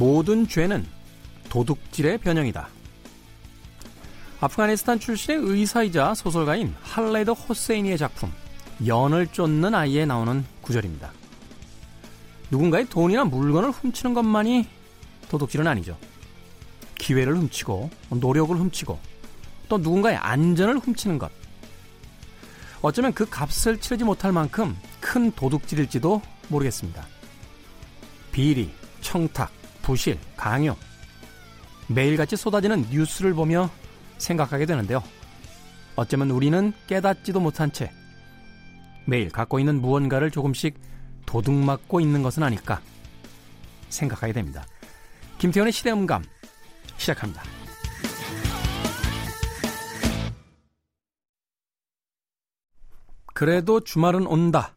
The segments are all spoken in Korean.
모든 죄는 도둑질의 변형이다. 아프가니스탄 출신의 의사이자 소설가인 할레드 호세이니의 작품 연을 쫓는 아이에 나오는 구절입니다. 누군가의 돈이나 물건을 훔치는 것만이 도둑질은 아니죠. 기회를 훔치고 노력을 훔치고 또 누군가의 안전을 훔치는 것. 어쩌면 그 값을 치르지 못할 만큼 큰 도둑질일지도 모르겠습니다. 비리, 청탁, 부실, 강요. 매일같이 쏟아지는 뉴스를 보며 생각하게 되는데요. 어쩌면 우리는 깨닫지도 못한 채 매일 갖고 있는 무언가를 조금씩 도둑맞고 있는 것은 아닐까 생각하게 됩니다. 김태현의 시대음감 시작합니다. 그래도 주말은 온다.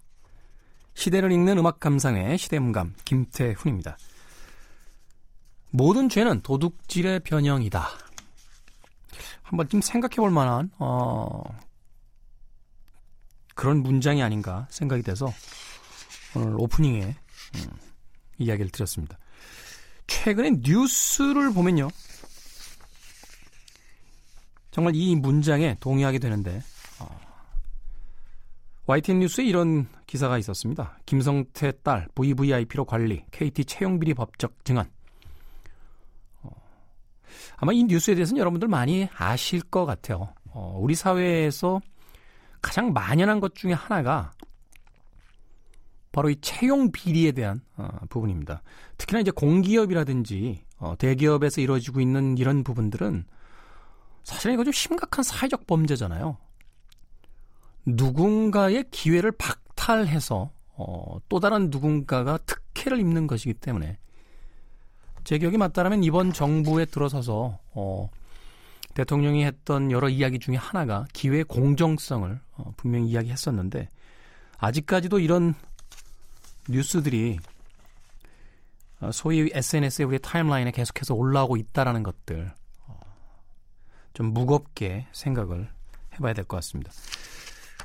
시대를 읽는 음악 감상의 시대음감 김태훈입니다. 모든 죄는 도둑질의 변형이다. 한번 좀 생각해 볼 만한 어, 그런 문장이 아닌가 생각이 돼서 오늘 오프닝에 음, 이야기를 드렸습니다. 최근에 뉴스를 보면요. 정말 이 문장에 동의하게 되는데 어, YTN 뉴스에 이런 기사가 있었습니다. 김성태 딸 VVIP로 관리, KT 채용비리 법적 증언. 어, 아마 이 뉴스에 대해서는 여러분들 많이 아실 것 같아요. 어, 우리 사회에서 가장 만연한 것 중에 하나가 바로 이 채용 비리에 대한 어, 부분입니다. 특히나 이제 공기업이라든지 어, 대기업에서 이루어지고 있는 이런 부분들은 사실은 이거 좀 심각한 사회적 범죄잖아요. 누군가의 기회를 박탈해서 어, 또 다른 누군가가 특혜를 입는 것이기 때문에 제 기억이 맞다라면 이번 정부에 들어서서 어, 대통령이 했던 여러 이야기 중에 하나가 기회 공정성을 어, 분명히 이야기했었는데 아직까지도 이런 뉴스들이 어, 소위 SNS에 우리 타임라인에 계속해서 올라오고 있다라는 것들 어, 좀 무겁게 생각을 해봐야 될 것 같습니다.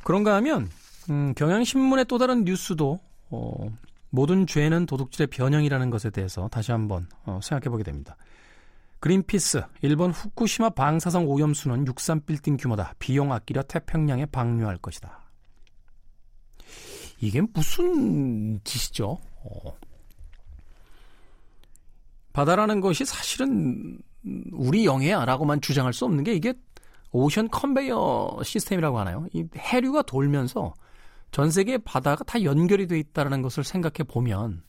그런가 하면 음, 경향신문의 또 다른 뉴스도 어, 모든 죄는 도둑질의 변형이라는 것에 대해서 다시 한번 어, 생각해 보게 됩니다. 그린피스, 일본 후쿠시마 방사성 오염수는 63빌딩 규모다. 비용 아끼려 태평양에 방류할 것이다. 이게 무슨 짓이죠? 어. 바다라는 것이 사실은 우리 영해야라고만 주장할 수 없는 게 이게 ocean conveyor system이라고 하나요? 이 해류가 돌면서 전 세계 바다가 다 연결이 돼 있다라는 것을 생각해 보면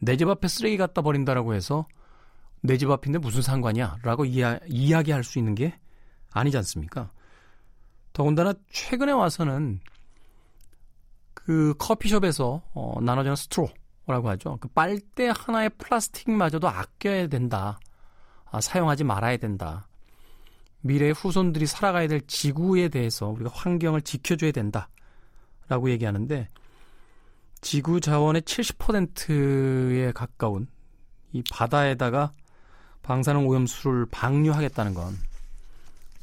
내 집 앞에 쓰레기 갖다 버린다라고 해서 내 집 앞인데 무슨 상관이야라고 이야, 이야기할 수 있는 게 아니지 않습니까? 더군다나 최근에 와서는 그 커피숍에서 어, 나눠주는 스트로라고 하죠. 그 빨대 하나의 플라스틱마저도 아껴야 된다. 아, 사용하지 말아야 된다. 미래의 후손들이 살아가야 될 지구에 대해서 우리가 환경을 지켜줘야 된다. 라고 얘기하는데 지구 자원의 70%에 가까운 이 바다에다가 방사능 오염수를 방류하겠다는 건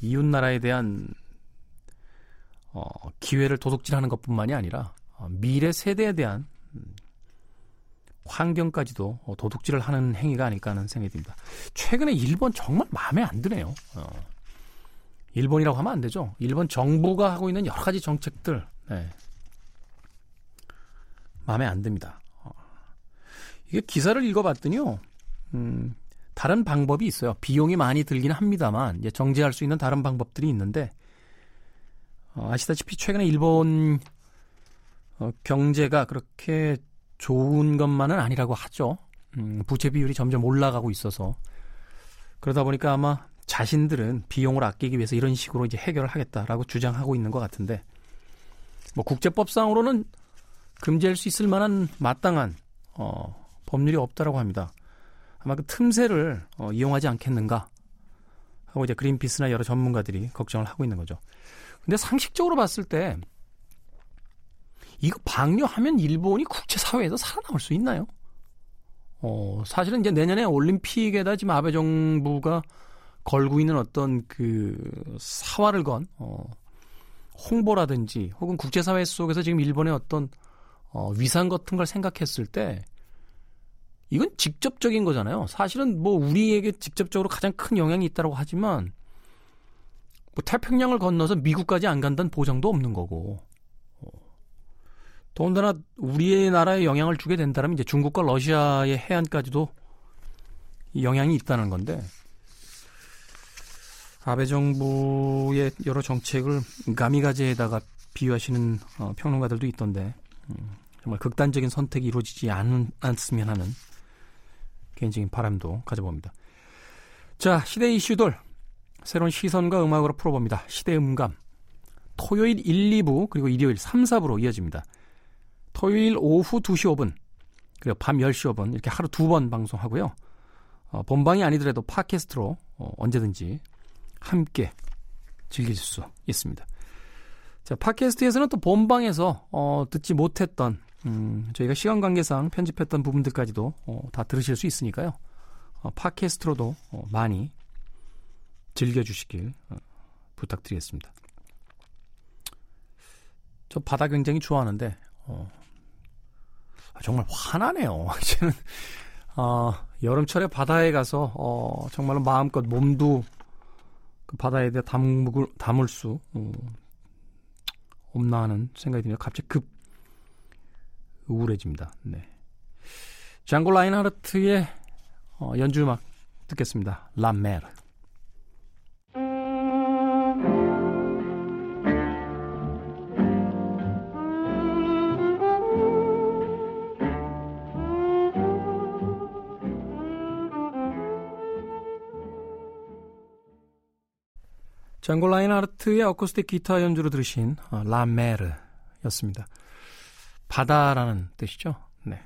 이웃 나라에 대한 어, 기회를 도둑질하는 것뿐만이 아니라 어, 미래 세대에 대한 음, 환경까지도 어, 도둑질을 하는 행위가 아닐까 하는 생각이 듭니다. 최근에 일본 정말 마음에 안 드네요. 어. 일본이라고 하면 안 되죠. 일본 정부가 하고 있는 여러 가지 정책들 네. 마음에 안 듭니다. 어. 이게 기사를 읽어봤더니요. 음, 다른 방법이 있어요. 비용이 많이 들기는 합니다만 이제 정제할 수 있는 다른 방법들이 있는데 어, 아시다시피 최근에 일본 어, 경제가 그렇게 좋은 것만은 아니라고 하죠. 음, 부채 비율이 점점 올라가고 있어서 그러다 보니까 아마 자신들은 비용을 아끼기 위해서 이런 식으로 이제 해결을 하겠다라고 주장하고 있는 것 같은데 뭐 국제법상으로는 금지할 수 있을 만한 마땅한 어, 법률이 없다라고 합니다. 아마 그 틈새를 어, 이용하지 않겠는가 하고 이제 그린피스나 여러 전문가들이 걱정을 하고 있는 거죠. 근데 상식적으로 봤을 때 이거 방류하면 일본이 국제 사회에서 살아남을 수 있나요? 어, 사실은 이제 내년에 올림픽에다 지금 아베 정부가 걸고 있는 어떤 그 사활을 건, 어, 홍보라든지 혹은 국제사회 속에서 지금 일본의 어떤 어, 위상 같은 걸 생각했을 때 이건 직접적인 거잖아요. 사실은 뭐 우리에게 직접적으로 가장 큰 영향이 있다고 하지만 뭐 태평양을 건너서 미국까지 안 간다는 보장도 없는 거고. 어. 더군다나 우리의 나라에 영향을 주게 된다면 이제 중국과 러시아의 해안까지도 영향이 있다는 건데 아베 정부의 여러 정책을 가미가제에다가 비유하시는 어, 평론가들도 있던데 음, 정말 극단적인 선택이 이루어지지 않, 않으면 하는 개인적인 바람도 가져봅니다. 자, 시대 이슈들 새로운 시선과 음악으로 풀어봅니다. 시대 음감. 토요일 1, 2부 그리고 일요일 3, 4부로 이어집니다. 토요일 오후 2시 5분 그리고 밤 10시 5분 이렇게 하루 두 번 방송하고요. 어, 본방이 아니더라도 팟캐스트로 어, 언제든지 함께 즐기실 수 있습니다. 자, 팟캐스트에서는 또 본방에서 어, 듣지 못했던 음, 저희가 시간 관계상 편집했던 부분들까지도 어, 다 들으실 수 있으니까요. 어, 팟캐스트로도 어, 많이 즐겨주시길 어, 부탁드리겠습니다. 저 바다 굉장히 좋아하는데 어, 아, 정말 화나네요. 이제는 어, 여름철에 바다에 가서 어, 정말로 마음껏 몸도 그 바다에 대해 담을, 담을 수 어, 없나 하는 생각이 드네요. 갑자기 급 우울해집니다. 네. 장고 라인하르트의 어, 연주 음악 듣겠습니다. 라메르. 장고 라인하르트의 어쿠스틱 기타 연주로 들으신 어, 라메르였습니다. 바다라는 뜻이죠. 네.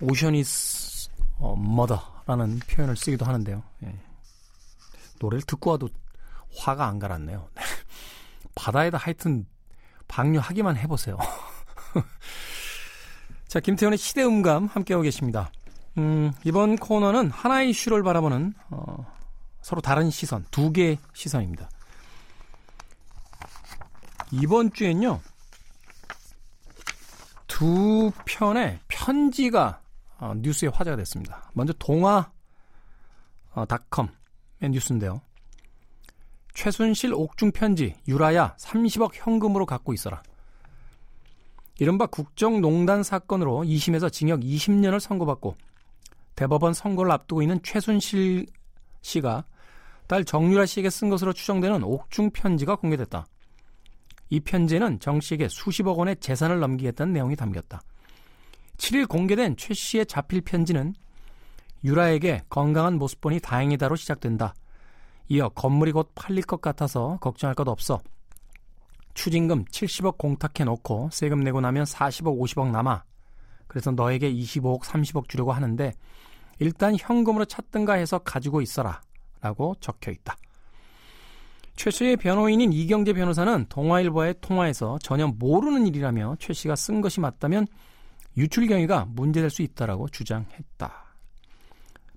오션이스 어, 머더라는 표현을 쓰기도 하는데요. 예. 노래를 듣고 와도 화가 안 가랐네요. 네. 바다에다 하여튼 방류하기만 해보세요. 자, 김태현의 시대음감 함께하고 계십니다. 음, 이번 코너는 하나의 이슈를 바라보는 어, 서로 다른 시선, 두 개의 시선입니다. 이번 주엔요. 두 편의 편지가 어, 뉴스에 화제가 됐습니다. 먼저 동화 어, 닷컴의 뉴스인데요. 최순실 옥중 편지 유라야 30억 현금으로 갖고 있어라. 이른바 국정농단 사건으로 2심에서 징역 20년을 선고받고 대법원 선고를 앞두고 있는 최순실 씨가 딸 정유라 씨에게 쓴 것으로 추정되는 옥중 편지가 공개됐다. 이 편지에는 정 씨에게 수십억 원의 재산을 넘기겠다는 내용이 담겼다. 7일 공개된 최 씨의 자필 편지는 유라에게 건강한 모습 보니 다행이다로 시작된다. 이어 건물이 곧 팔릴 것 같아서 걱정할 것 없어. 추징금 70억 공탁해 놓고 세금 내고 나면 40억, 50억 남아. 그래서 너에게 25억, 30억 주려고 하는데 일단 현금으로 찾든가 해서 가지고 있어라. 라고 적혀 있다. 최 씨의 변호인인 이경재 변호사는 동아일보와의 통화에서 전혀 모르는 일이라며 최 씨가 쓴 것이 맞다면 유출 경위가 문제될 수 있다라고 주장했다.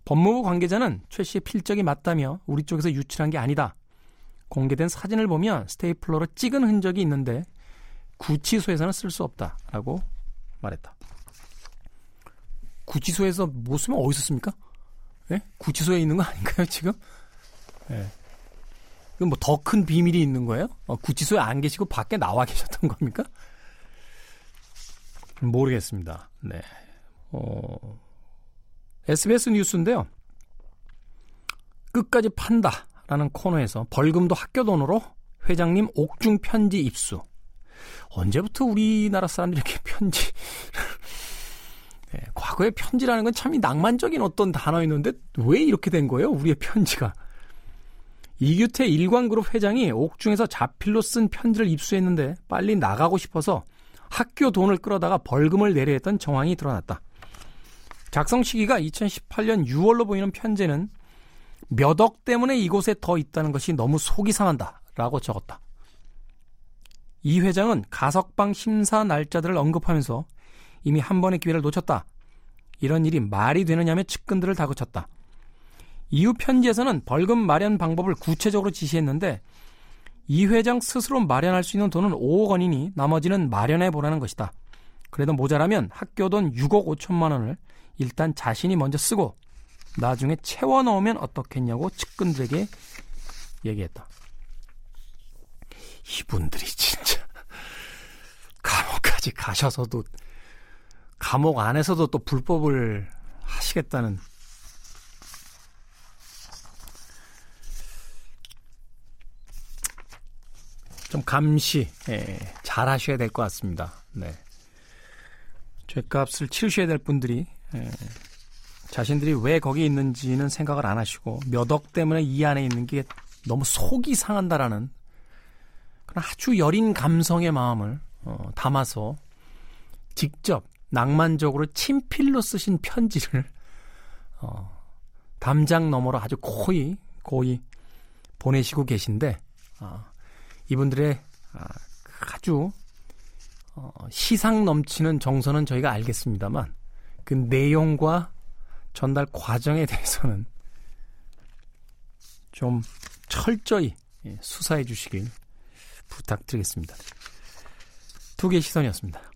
법무부 관계자는 최 씨의 필적이 맞다며 우리 쪽에서 유출한 게 아니다. 공개된 사진을 보면 스테이플러로 찍은 흔적이 있는데 구치소에서는 쓸 수 없다라고 말했다. 구치소에서 못 쓰면 어디서 씁니까? 예? 구치소에 있는 거 아닌가요, 지금? 예. 그럼 뭐 더 큰 비밀이 있는 거예요? 어, 구치소에 안 계시고 밖에 나와 계셨던 겁니까? 모르겠습니다. 네. 어, SBS 뉴스인데요. 끝까지 판다 라는 코너에서 벌금도 학교 돈으로 회장님 옥중 편지 입수. 언제부터 우리나라 사람들이 이렇게 편지 네, 과거에 편지라는 건참 낭만적인 어떤 단어였는데 왜 이렇게 된 거예요? 우리의 편지가. 이규태 일광그룹 회장이 옥중에서 자필로 쓴 편지를 입수했는데 빨리 나가고 싶어서 학교 돈을 끌어다가 벌금을 내려 했던 정황이 드러났다. 작성 시기가 2018년 6월로 보이는 편지는 몇 억 때문에 이곳에 더 있다는 것이 너무 속이 상한다. 라고 적었다. 이 회장은 가석방 심사 날짜들을 언급하면서 이미 한 번의 기회를 놓쳤다. 이런 일이 말이 되느냐며 측근들을 다그쳤다. 이후 편지에서는 벌금 마련 방법을 구체적으로 지시했는데 이 회장 스스로 마련할 수 있는 돈은 5억 원이니 나머지는 마련해 보라는 것이다. 그래도 모자라면 학교 돈 6억 5천만 원을 일단 자신이 먼저 쓰고 나중에 채워 넣으면 어떻겠냐고 측근들에게 얘기했다. 이분들이 진짜 감옥까지 가셔서도 감옥 안에서도 또 불법을 하시겠다는 좀 감시 예, 잘 하셔야 될 것 같습니다. 네. 죄값을 치르셔야 될 분들이 예, 자신들이 왜 거기 있는지는 생각을 안 하시고 몇 억 때문에 이 안에 있는 게 너무 속이 상한다라는 그런 아주 여린 감성의 마음을 어, 담아서 직접 낭만적으로 친필로 쓰신 편지를 어, 담장 너머로 아주 고이 고이 보내시고 계신데 어, 이분들의 아, 아주 어, 시상 넘치는 정서는 저희가 알겠습니다만 그 내용과 전달 과정에 대해서는 좀 철저히 예, 수사해 주시길 부탁드리겠습니다. 두 개의 시선이었습니다.